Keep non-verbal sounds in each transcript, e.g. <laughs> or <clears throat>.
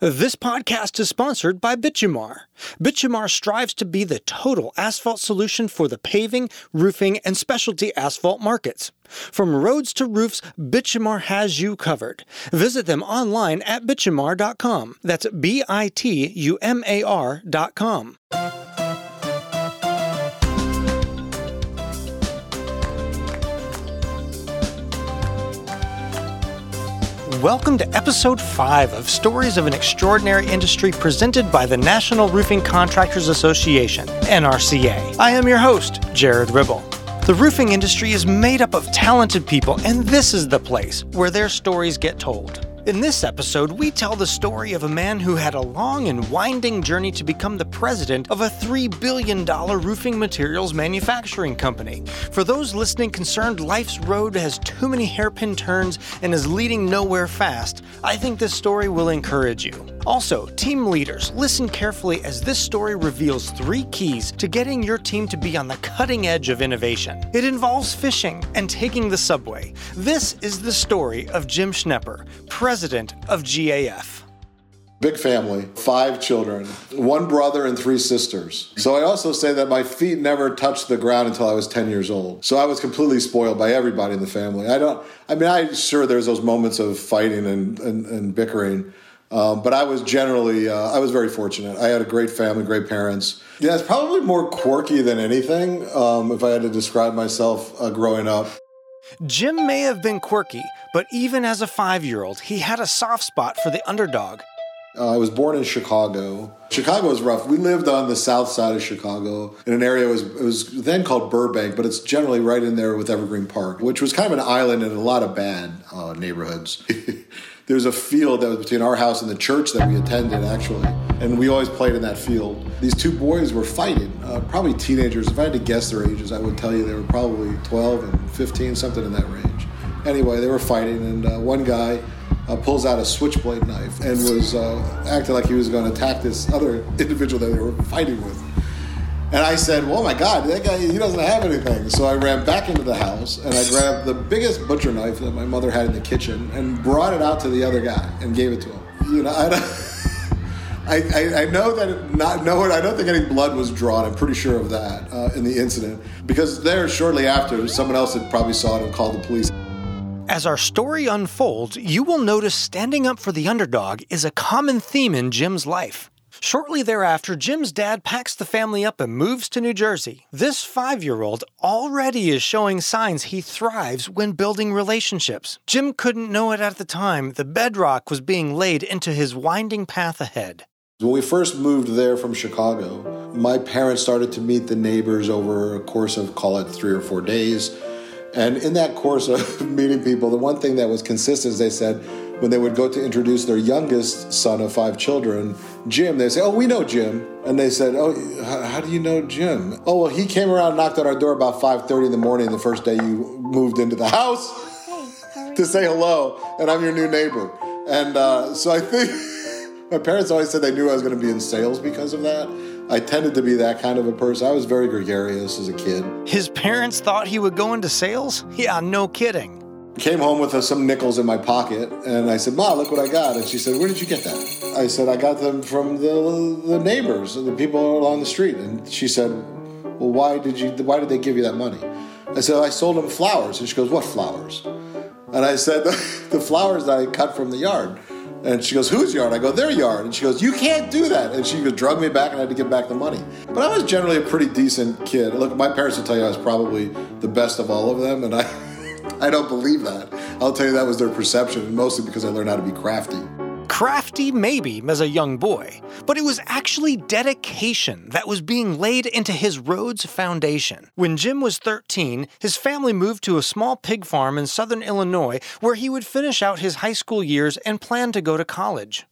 This podcast is sponsored by Bitumar. Bitumar strives to be the total asphalt solution for the paving, roofing, and specialty asphalt markets. From roads to roofs, Bitumar has you covered. Visit them online at bitumar.com. That's B I T U M A R.com. Welcome to episode 5 of Stories of an Extraordinary Industry presented by the National Roofing Contractors Association, NRCA. I am your host, Jared Ribble. The roofing industry is made up of talented people, and this is the place where their stories get told. In this episode, we tell the story of a man who had a long and winding journey to become the president of a $3 billion roofing materials manufacturing company. For those listening concerned, life's road has too many hairpin turns and is leading nowhere fast. I think this story will encourage you. Also, team leaders, listen carefully as this story reveals three keys to getting your team to be on the cutting edge of innovation. It involves fishing and taking the subway. This is the story of Jim Schnepper, president of GAF. Big family, five children, one brother and three sisters. So I also say that my feet never touched the ground until I was 10 years old. So I was completely spoiled by everybody in the family. I don't, I mean, I'm sure there's those moments of fighting and, and, and bickering. Um, but I was generally, uh, I was very fortunate. I had a great family, great parents. Yeah, it's probably more quirky than anything um, if I had to describe myself uh, growing up. Jim may have been quirky, but even as a five year old, he had a soft spot for the underdog. Uh, I was born in Chicago. Chicago was rough. We lived on the south side of Chicago in an area that was it was then called Burbank, but it's generally right in there with Evergreen Park, which was kind of an island in a lot of bad uh, neighborhoods. <laughs> There's a field that was between our house and the church that we attended, actually, and we always played in that field. These two boys were fighting, uh, probably teenagers. If I had to guess their ages, I would tell you they were probably 12 and 15, something in that range. Anyway, they were fighting, and uh, one guy uh, pulls out a switchblade knife and was uh, acting like he was going to attack this other <laughs> individual that they were fighting with. And I said, well, oh my God, that guy, he doesn't have anything. So I ran back into the house and I grabbed the biggest butcher knife that my mother had in the kitchen and brought it out to the other guy and gave it to him. You know, <laughs> I, I, I, know that not no, I don't think any blood was drawn. I'm pretty sure of that uh, in the incident because there shortly after, someone else had probably saw it and called the police. As our story unfolds, you will notice standing up for the underdog is a common theme in Jim's life. Shortly thereafter, Jim's dad packs the family up and moves to New Jersey. This five year old already is showing signs he thrives when building relationships. Jim couldn't know it at the time, the bedrock was being laid into his winding path ahead. When we first moved there from Chicago, my parents started to meet the neighbors over a course of, call it three or four days. And in that course of <laughs> meeting people, the one thing that was consistent is they said, when they would go to introduce their youngest son of five children, Jim, they say, "Oh, we know Jim," and they said, "Oh, how do you know Jim?" Oh, well, he came around, knocked on our door about five thirty in the morning the first day you moved into the house to say hello, and I'm your new neighbor. And uh, so I think <laughs> my parents always said they knew I was going to be in sales because of that. I tended to be that kind of a person. I was very gregarious as a kid. His parents thought he would go into sales? Yeah, no kidding. Came home with uh, some nickels in my pocket, and I said, "Ma, look what I got." And she said, "Where did you get that?" I said, "I got them from the the neighbors, the people along the street." And she said, "Well, why did you? Why did they give you that money?" I said, "I sold them flowers." And she goes, "What flowers?" And I said, <laughs> "The flowers that I cut from the yard." And she goes, Whose yard? I go, Their yard. And she goes, You can't do that. And she drug me back and I had to give back the money. But I was generally a pretty decent kid. Look, my parents would tell you I was probably the best of all of them. And I, <laughs> I don't believe that. I'll tell you that was their perception, mostly because I learned how to be crafty. Crafty, maybe, as a young boy, but it was actually dedication that was being laid into his road's foundation. When Jim was 13, his family moved to a small pig farm in southern Illinois where he would finish out his high school years and plan to go to college.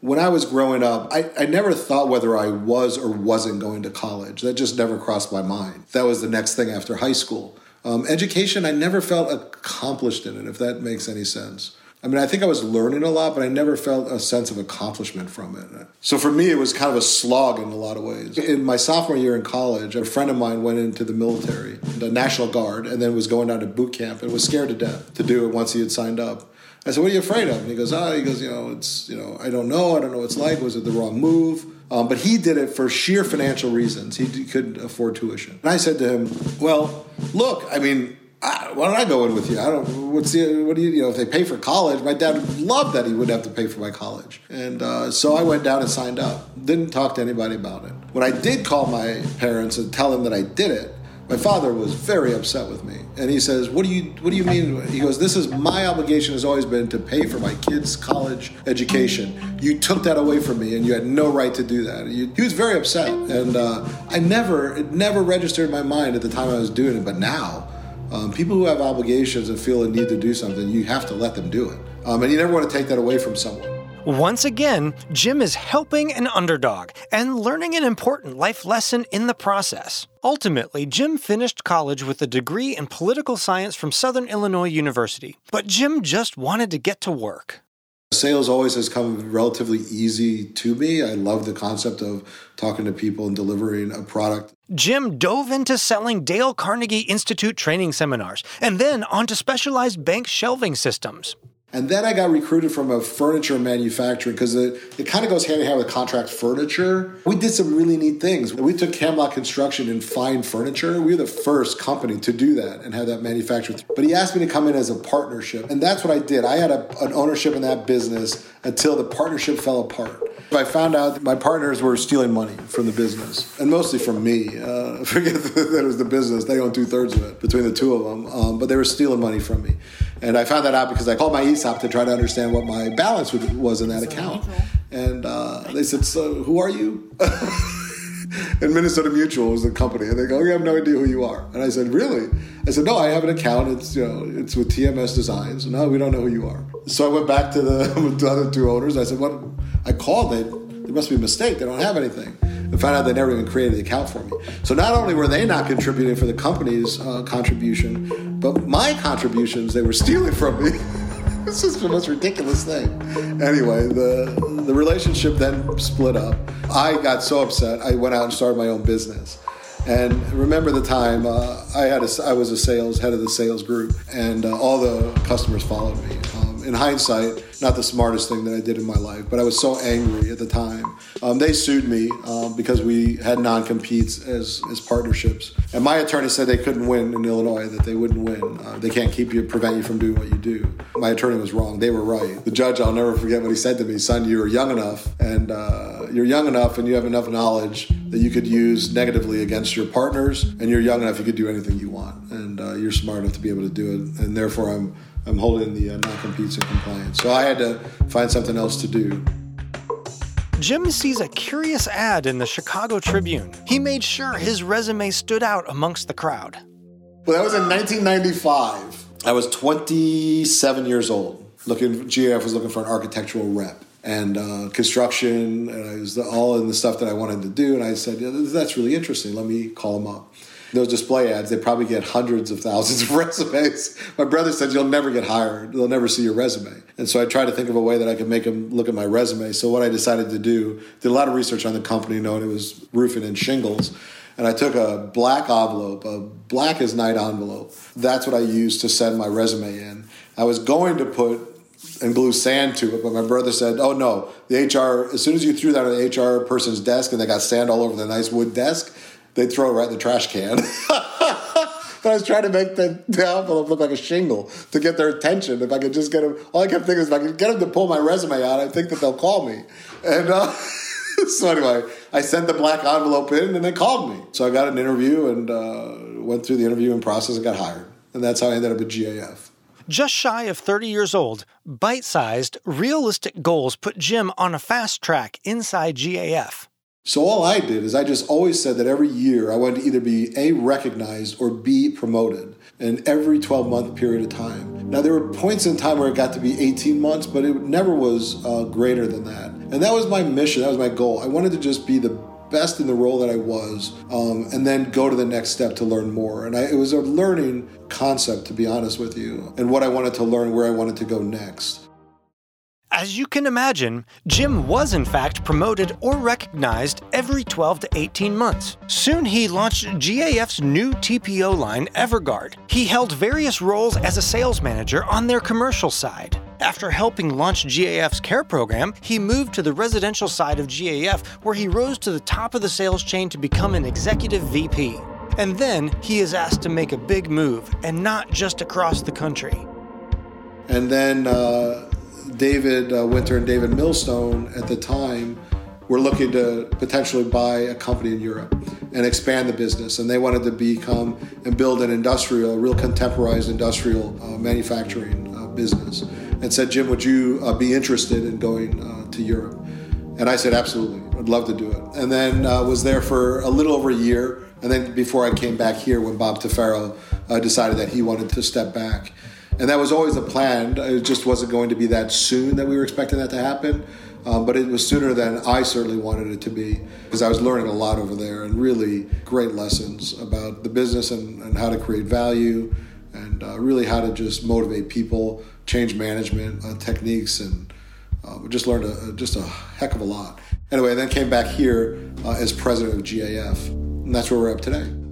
When I was growing up, I, I never thought whether I was or wasn't going to college. That just never crossed my mind. That was the next thing after high school. Um, education, I never felt accomplished in it, if that makes any sense. I mean, I think I was learning a lot, but I never felt a sense of accomplishment from it. So for me, it was kind of a slog in a lot of ways. In my sophomore year in college, a friend of mine went into the military, the National Guard, and then was going down to boot camp and was scared to death to do it once he had signed up. I said, "What are you afraid of?" And he goes, "Ah," he goes, "You know, it's you know, I don't know. I don't know what it's like. Was it the wrong move?" Um, but he did it for sheer financial reasons. He couldn't afford tuition. And I said to him, "Well, look, I mean." I, why don't I go in with you? I don't. What's the? What do you? You know, if they pay for college, my dad loved that he wouldn't have to pay for my college, and uh, so I went down and signed up. Didn't talk to anybody about it. When I did call my parents and tell them that I did it, my father was very upset with me, and he says, "What do you What do you mean?" He goes, "This is my obligation. Has always been to pay for my kids' college education. You took that away from me, and you had no right to do that." he was very upset, and uh, I never, it never registered in my mind at the time I was doing it, but now um, people who have obligations and feel a need to do something, you have to let them do it. Um, and you never want to take that away from someone. Once again, Jim is helping an underdog and learning an important life lesson in the process. Ultimately, Jim finished college with a degree in political science from Southern Illinois University, but Jim just wanted to get to work. Sales always has come relatively easy to me. I love the concept of talking to people and delivering a product. Jim dove into selling Dale Carnegie Institute training seminars and then onto specialized bank shelving systems. And then I got recruited from a furniture manufacturer because it, it kind of goes hand in hand with contract furniture. We did some really neat things. We took Camelot Construction and fine furniture. We were the first company to do that and have that manufactured. But he asked me to come in as a partnership. And that's what I did. I had a, an ownership in that business until the partnership fell apart. I found out that my partners were stealing money from the business, and mostly from me. Uh, <laughs> forget that it was the business; they own two thirds of it between the two of them. Um, but they were stealing money from me, and I found that out because I called my ESOP to try to understand what my balance was in that account. And uh, they said, "So, who are you?" <laughs> and Minnesota Mutual was the company, and they go, "We have no idea who you are." And I said, "Really?" I said, "No, I have an account. It's you know, it's with TMS Designs. No, we don't know who you are." So I went back to the, <laughs> the other two owners. I said, "What?" I called it. There must be a mistake. They don't have anything. And found out they never even created the account for me. So not only were they not contributing for the company's uh, contribution, but my contributions they were stealing from me. <laughs> this is the most ridiculous thing. Anyway, the the relationship then split up. I got so upset. I went out and started my own business. And remember the time uh, I had a, I was a sales head of the sales group, and uh, all the customers followed me. In hindsight, not the smartest thing that I did in my life, but I was so angry at the time. Um, they sued me um, because we had non competes as, as partnerships. And my attorney said they couldn't win in Illinois, that they wouldn't win. Uh, they can't keep you, prevent you from doing what you do. My attorney was wrong. They were right. The judge, I'll never forget what he said to me son, you're young enough, and uh, you're young enough, and you have enough knowledge that you could use negatively against your partners, and you're young enough, you could do anything you want. And uh, you're smart enough to be able to do it. And therefore, I'm I'm holding the uh, non-competes in compliance. So I had to find something else to do. Jim sees a curious ad in the Chicago Tribune. He made sure his resume stood out amongst the crowd. Well, that was in 1995. I was 27 years old. Looking, GAF was looking for an architectural rep and uh, construction, and I was all in the stuff that I wanted to do. And I said, yeah, "That's really interesting. Let me call them up." Those display ads, they probably get hundreds of thousands of <laughs> resumes. My brother said, You'll never get hired. They'll never see your resume. And so I tried to think of a way that I could make them look at my resume. So what I decided to do, did a lot of research on the company, knowing it was roofing and shingles. And I took a black envelope, a black as night envelope. That's what I used to send my resume in. I was going to put and glue sand to it, but my brother said, "Oh no, the HR. As soon as you threw that on the HR person's desk and they got sand all over the nice wood desk, they'd throw it right in the trash can. <laughs> but I was trying to make the, the envelope look like a shingle to get their attention. If I could just get them, all I kept thinking is if I could get them to pull my resume out, I think that they'll call me. And uh, <laughs> so anyway, I sent the black envelope in, and they called me. So I got an interview and uh, went through the interviewing process and got hired. And that's how I ended up at GAF. Just shy of 30 years old, bite sized, realistic goals put Jim on a fast track inside GAF. So all I did is I just always said that every year I wanted to either be A, recognized or B, promoted in every 12 month period of time. Now, there were points in time where it got to be 18 months, but it never was uh, greater than that. And that was my mission, that was my goal. I wanted to just be the best in the role that I was, um, and then go to the next step to learn more. And I, it was a learning concept, to be honest with you, and what I wanted to learn, where I wanted to go next. As you can imagine, Jim was in fact promoted or recognized every 12 to 18 months. Soon he launched GAF's new TPO line, Everguard. He held various roles as a sales manager on their commercial side. After helping launch GAF's CARE program, he moved to the residential side of GAF where he rose to the top of the sales chain to become an executive VP. And then he is asked to make a big move, and not just across the country. And then uh, David uh, Winter and David Millstein at the time were looking to potentially buy a company in Europe and expand the business. And they wanted to become and build an industrial, a real contemporized industrial uh, manufacturing uh, business. And said, Jim, would you uh, be interested in going uh, to Europe? And I said, absolutely, I'd love to do it. And then uh, was there for a little over a year. And then before I came back here, when Bob Tafaro uh, decided that he wanted to step back. And that was always the plan. It just wasn't going to be that soon that we were expecting that to happen. Um, but it was sooner than I certainly wanted it to be because I was learning a lot over there and really great lessons about the business and, and how to create value and uh, really how to just motivate people, change management uh, techniques, and uh, just learned a, just a heck of a lot. Anyway, then came back here uh, as president of GAF, and that's where we're up today.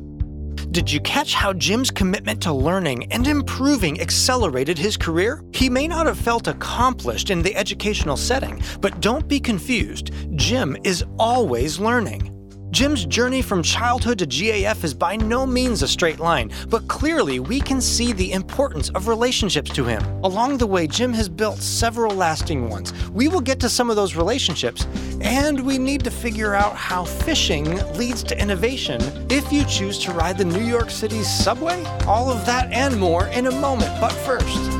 Did you catch how Jim's commitment to learning and improving accelerated his career? He may not have felt accomplished in the educational setting, but don't be confused. Jim is always learning. Jim's journey from childhood to GAF is by no means a straight line, but clearly we can see the importance of relationships to him. Along the way, Jim has built several lasting ones. We will get to some of those relationships, and we need to figure out how fishing leads to innovation if you choose to ride the New York City subway. All of that and more in a moment, but first.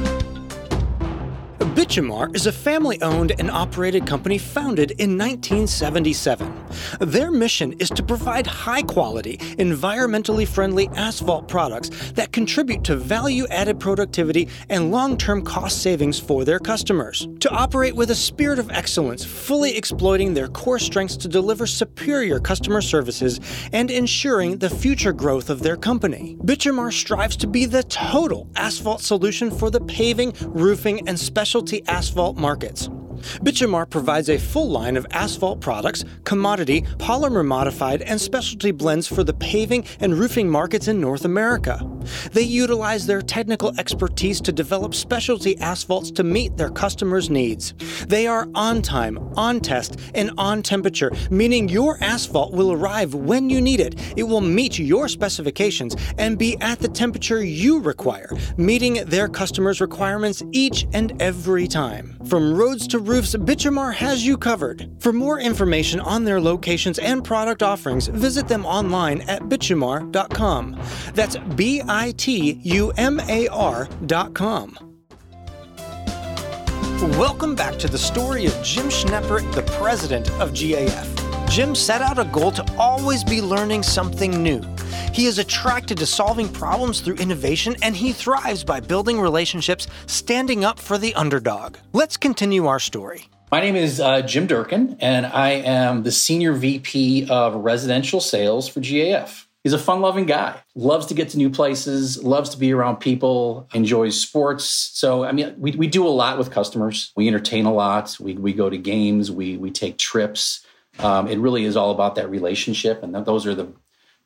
Bitumar is a family owned and operated company founded in 1977. Their mission is to provide high quality, environmentally friendly asphalt products that contribute to value added productivity and long term cost savings for their customers. To operate with a spirit of excellence, fully exploiting their core strengths to deliver superior customer services and ensuring the future growth of their company. Bitumar strives to be the total asphalt solution for the paving, roofing, and specialty specialty asphalt markets. Bitumar provides a full line of asphalt products, commodity, polymer modified, and specialty blends for the paving and roofing markets in North America. They utilize their technical expertise to develop specialty asphalts to meet their customers' needs. They are on time, on test, and on temperature, meaning your asphalt will arrive when you need it. It will meet your specifications and be at the temperature you require, meeting their customers' requirements each and every time. From roads to roofs, Bitumar has you covered. For more information on their locations and product offerings, visit them online at bitumar.com. That's B I T U M A R.com. Welcome back to the story of Jim Schnepper, the president of GAF. Jim set out a goal to always be learning something new. He is attracted to solving problems through innovation and he thrives by building relationships, standing up for the underdog. Let's continue our story. My name is uh, Jim Durkin, and I am the Senior VP of Residential Sales for GAF. He's a fun loving guy, loves to get to new places, loves to be around people, enjoys sports. So, I mean, we, we do a lot with customers. We entertain a lot. We, we go to games, we, we take trips. Um, it really is all about that relationship. And those are the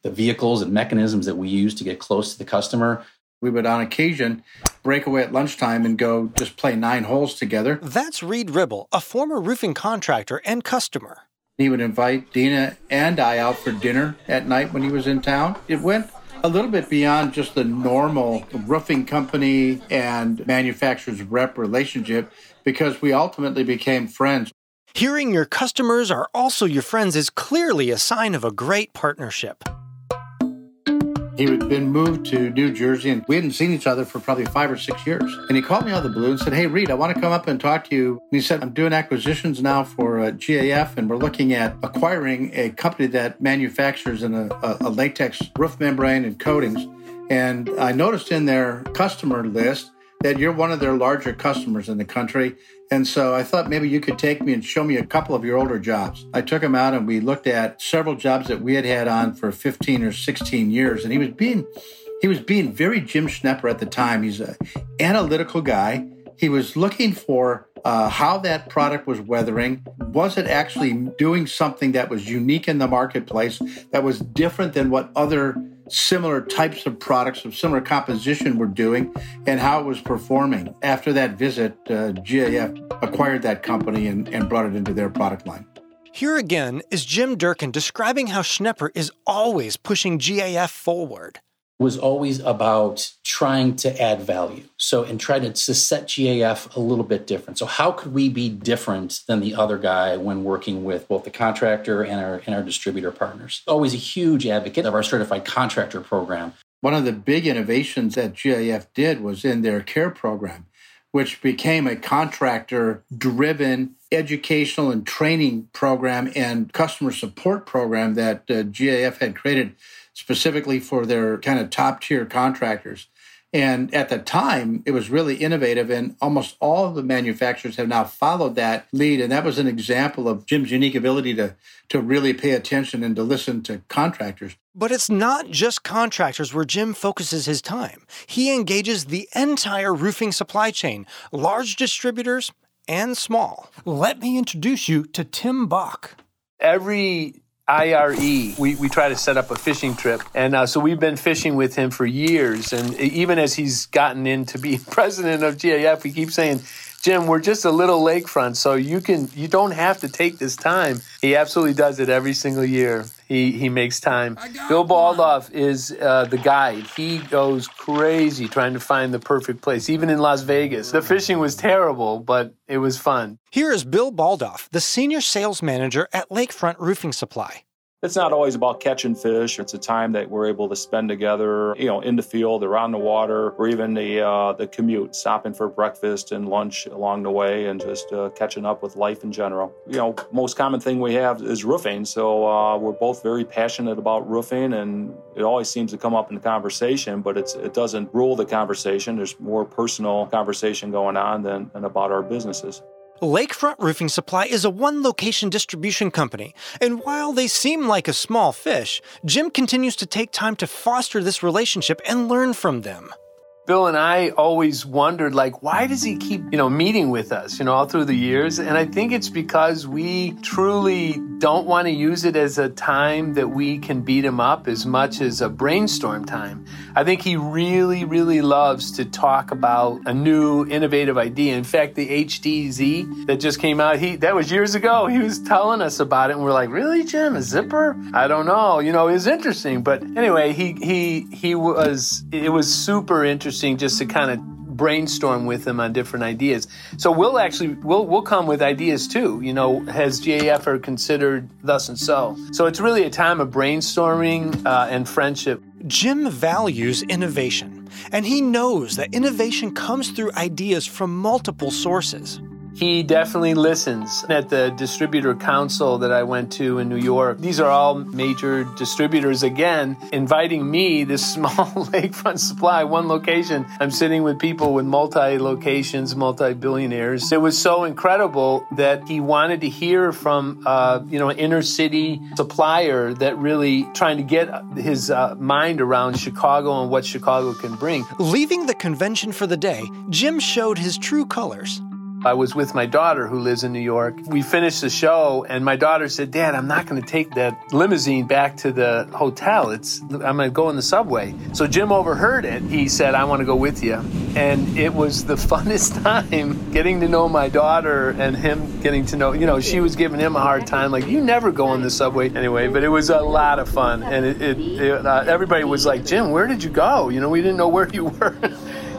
the vehicles and mechanisms that we use to get close to the customer. We would, on occasion, break away at lunchtime and go just play nine holes together. That's Reid Ribble, a former roofing contractor and customer. He would invite Dina and I out for dinner at night when he was in town. It went a little bit beyond just the normal roofing company and manufacturer's rep relationship because we ultimately became friends. Hearing your customers are also your friends is clearly a sign of a great partnership. He had been moved to New Jersey and we hadn't seen each other for probably five or six years. And he called me out of the blue and said, Hey, Reid, I want to come up and talk to you. And he said, I'm doing acquisitions now for uh, GAF and we're looking at acquiring a company that manufactures in a, a, a latex roof membrane and coatings. And I noticed in their customer list that you're one of their larger customers in the country. And so I thought maybe you could take me and show me a couple of your older jobs. I took him out and we looked at several jobs that we had had on for 15 or 16 years. And he was being, he was being very Jim Schnepper at the time. He's an analytical guy. He was looking for uh, how that product was weathering. Was it actually doing something that was unique in the marketplace that was different than what other similar types of products of similar composition were doing and how it was performing. After that visit, uh, GAF acquired that company and, and brought it into their product line. Here again is Jim Durkin describing how Schnepper is always pushing GAF forward was always about trying to add value. So, and try to, to set GAF a little bit different. So, how could we be different than the other guy when working with both the contractor and our, and our distributor partners? Always a huge advocate of our certified contractor program. One of the big innovations that GAF did was in their care program, which became a contractor driven educational and training program and customer support program that uh, GAF had created specifically for their kind of top tier contractors. And at the time, it was really innovative, and almost all of the manufacturers have now followed that lead. And that was an example of Jim's unique ability to, to really pay attention and to listen to contractors. But it's not just contractors where Jim focuses his time. He engages the entire roofing supply chain, large distributors and small. Let me introduce you to Tim Bach. Every IRE, we, we try to set up a fishing trip. And uh, so we've been fishing with him for years. And even as he's gotten into being <laughs> president of GAF, we keep saying, Jim, we're just a little lakefront, so you can you don't have to take this time. He absolutely does it every single year. He he makes time. Bill Baldoff is uh, the guide. He goes crazy trying to find the perfect place, even in Las Vegas. The fishing was terrible, but it was fun. Here is Bill Baldoff, the senior sales manager at Lakefront Roofing Supply it's not always about catching fish. It's a time that we're able to spend together, you know, in the field or on the water, or even the uh, the commute, stopping for breakfast and lunch along the way, and just uh, catching up with life in general. You know, most common thing we have is roofing, so uh, we're both very passionate about roofing, and it always seems to come up in the conversation, but it's it doesn't rule the conversation. There's more personal conversation going on than, than about our businesses. Lakefront Roofing Supply is a one location distribution company, and while they seem like a small fish, Jim continues to take time to foster this relationship and learn from them. Bill and I always wondered, like, why does he keep, you know, meeting with us, you know, all through the years? And I think it's because we truly don't want to use it as a time that we can beat him up as much as a brainstorm time. I think he really, really loves to talk about a new innovative idea. In fact, the HDZ that just came out, he that was years ago. He was telling us about it, and we're like, really, Jim, a zipper? I don't know. You know, it was interesting. But anyway, he he he was it was super interesting just to kind of brainstorm with them on different ideas. So we'll actually we'll we'll come with ideas too. You know, has GAF considered thus and so? So it's really a time of brainstorming uh, and friendship. Jim values innovation, and he knows that innovation comes through ideas from multiple sources. He definitely listens. At the distributor council that I went to in New York, these are all major distributors again, inviting me, this <laughs> small lakefront supply, one location. I'm sitting with people with multi locations, multi billionaires. It was so incredible that he wanted to hear from, uh, you know, an inner city supplier that really trying to get his uh, mind around Chicago and what Chicago can bring. Leaving the convention for the day, Jim showed his true colors. I was with my daughter who lives in New York. We finished the show and my daughter said, "Dad, I'm not going to take that limousine back to the hotel. It's I'm going to go in the subway." So Jim overheard it. He said, "I want to go with you." And it was the <laughs> funnest time getting to know my daughter and him getting to know, you know, she was giving him a hard time like, "You never go in the subway." Anyway, but it was a lot of fun and it, it, it uh, everybody was like, "Jim, where did you go?" You know, we didn't know where you <laughs> were.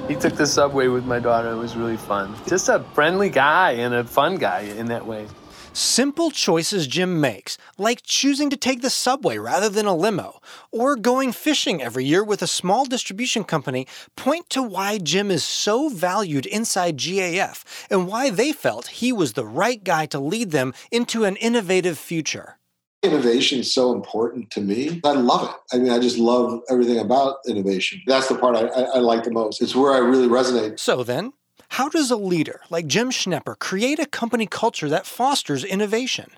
He took the subway with my daughter. It was really fun. Just a friendly guy and a fun guy in that way. Simple choices Jim makes, like choosing to take the subway rather than a limo, or going fishing every year with a small distribution company, point to why Jim is so valued inside GAF and why they felt he was the right guy to lead them into an innovative future. Innovation is so important to me. I love it. I mean, I just love everything about innovation. That's the part I, I, I like the most. It's where I really resonate. So then, how does a leader like Jim Schnepper create a company culture that fosters innovation?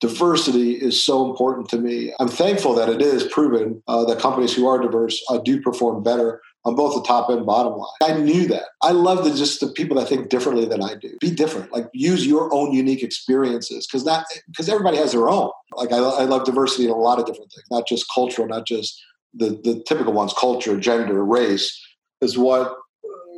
Diversity is so important to me. I'm thankful that it is proven uh, that companies who are diverse uh, do perform better on both the top and bottom line. I knew that. I love the just the people that think differently than I do. Be different. Like use your own unique experiences because that because everybody has their own. Like I, I love diversity in a lot of different things, not just cultural, not just the, the typical ones, culture, gender, race, is what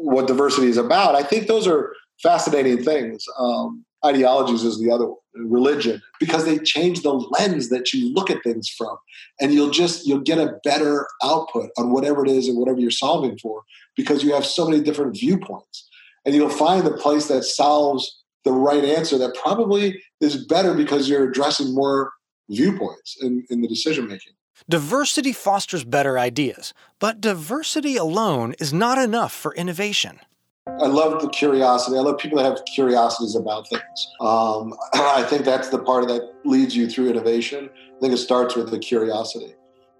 what diversity is about. I think those are fascinating things. Um, ideologies is the other one, religion, because they change the lens that you look at things from, and you'll just you'll get a better output on whatever it is and whatever you're solving for, because you have so many different viewpoints, and you'll find the place that solves the right answer that probably is better because you're addressing more viewpoints in, in the decision making. Diversity fosters better ideas, but diversity alone is not enough for innovation. I love the curiosity. I love people that have curiosities about things. Um, <clears throat> I think that's the part that leads you through innovation. I think it starts with the curiosity,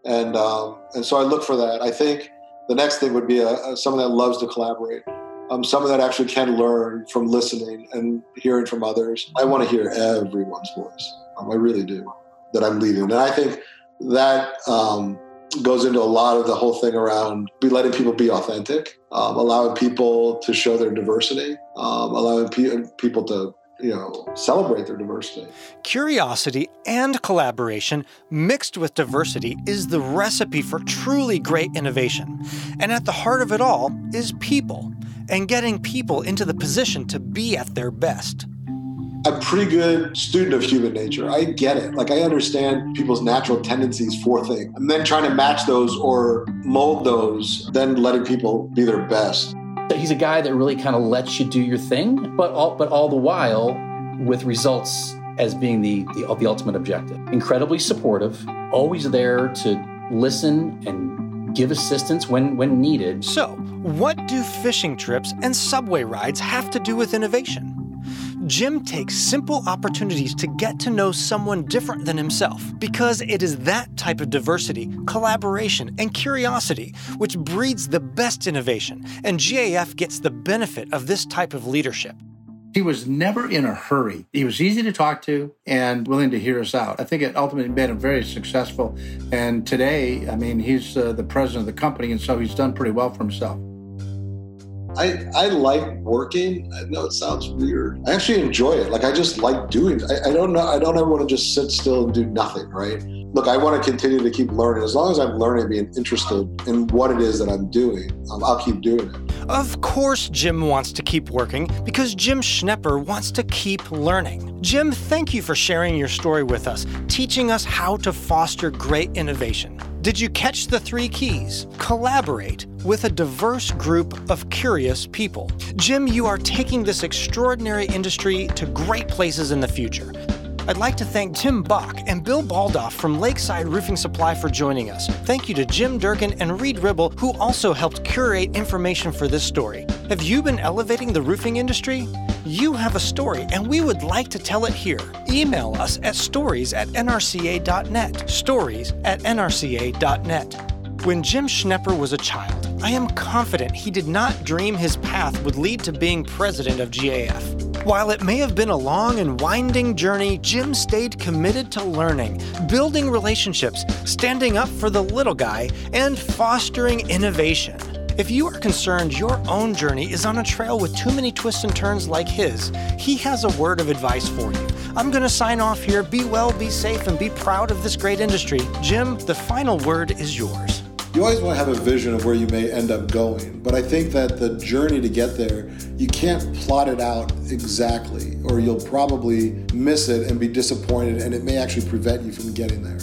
and um, and so I look for that. I think the next thing would be a, a someone that loves to collaborate, um, someone that actually can learn from listening and hearing from others. I want to hear everyone's voice. Um, I really do. That I'm leading, and I think that um, goes into a lot of the whole thing around be letting people be authentic, um, allowing people to show their diversity, um, allowing pe- people to you know celebrate their diversity. Curiosity and collaboration mixed with diversity is the recipe for truly great innovation. And at the heart of it all is people and getting people into the position to be at their best. I'm a pretty good student of human nature. I get it. Like I understand people's natural tendencies for things. And then trying to match those or mold those, then letting people be their best. He's a guy that really kind of lets you do your thing, but all but all the while with results as being the, the, the ultimate objective. Incredibly supportive, always there to listen and give assistance when when needed. So, what do fishing trips and subway rides have to do with innovation? Jim takes simple opportunities to get to know someone different than himself because it is that type of diversity, collaboration, and curiosity which breeds the best innovation, and GAF gets the benefit of this type of leadership. He was never in a hurry. He was easy to talk to and willing to hear us out. I think it ultimately made him very successful. And today, I mean, he's uh, the president of the company, and so he's done pretty well for himself. I, I like working. I know it sounds weird. I actually enjoy it. Like I just like doing. I, I don't know. I don't ever want to just sit still and do nothing. Right. Look, I want to continue to keep learning. As long as I'm learning being interested in what it is that I'm doing, I'll keep doing it. Of course, Jim wants to keep working because Jim Schnepper wants to keep learning. Jim, thank you for sharing your story with us, teaching us how to foster great innovation. Did you catch the three keys? Collaborate with a diverse group of curious people. Jim, you are taking this extraordinary industry to great places in the future. I'd like to thank Tim Bach and Bill Baldoff from Lakeside Roofing Supply for joining us. Thank you to Jim Durkin and Reid Ribble, who also helped curate information for this story. Have you been elevating the roofing industry? You have a story, and we would like to tell it here. Email us at stories at nrca.net. Stories at nrca.net. When Jim Schnepper was a child, I am confident he did not dream his path would lead to being president of GAF. While it may have been a long and winding journey, Jim stayed committed to learning, building relationships, standing up for the little guy, and fostering innovation. If you are concerned your own journey is on a trail with too many twists and turns like his, he has a word of advice for you. I'm going to sign off here. Be well, be safe, and be proud of this great industry. Jim, the final word is yours you always want to have a vision of where you may end up going. But I think that the journey to get there, you can't plot it out exactly, or you'll probably miss it and be disappointed, and it may actually prevent you from getting there.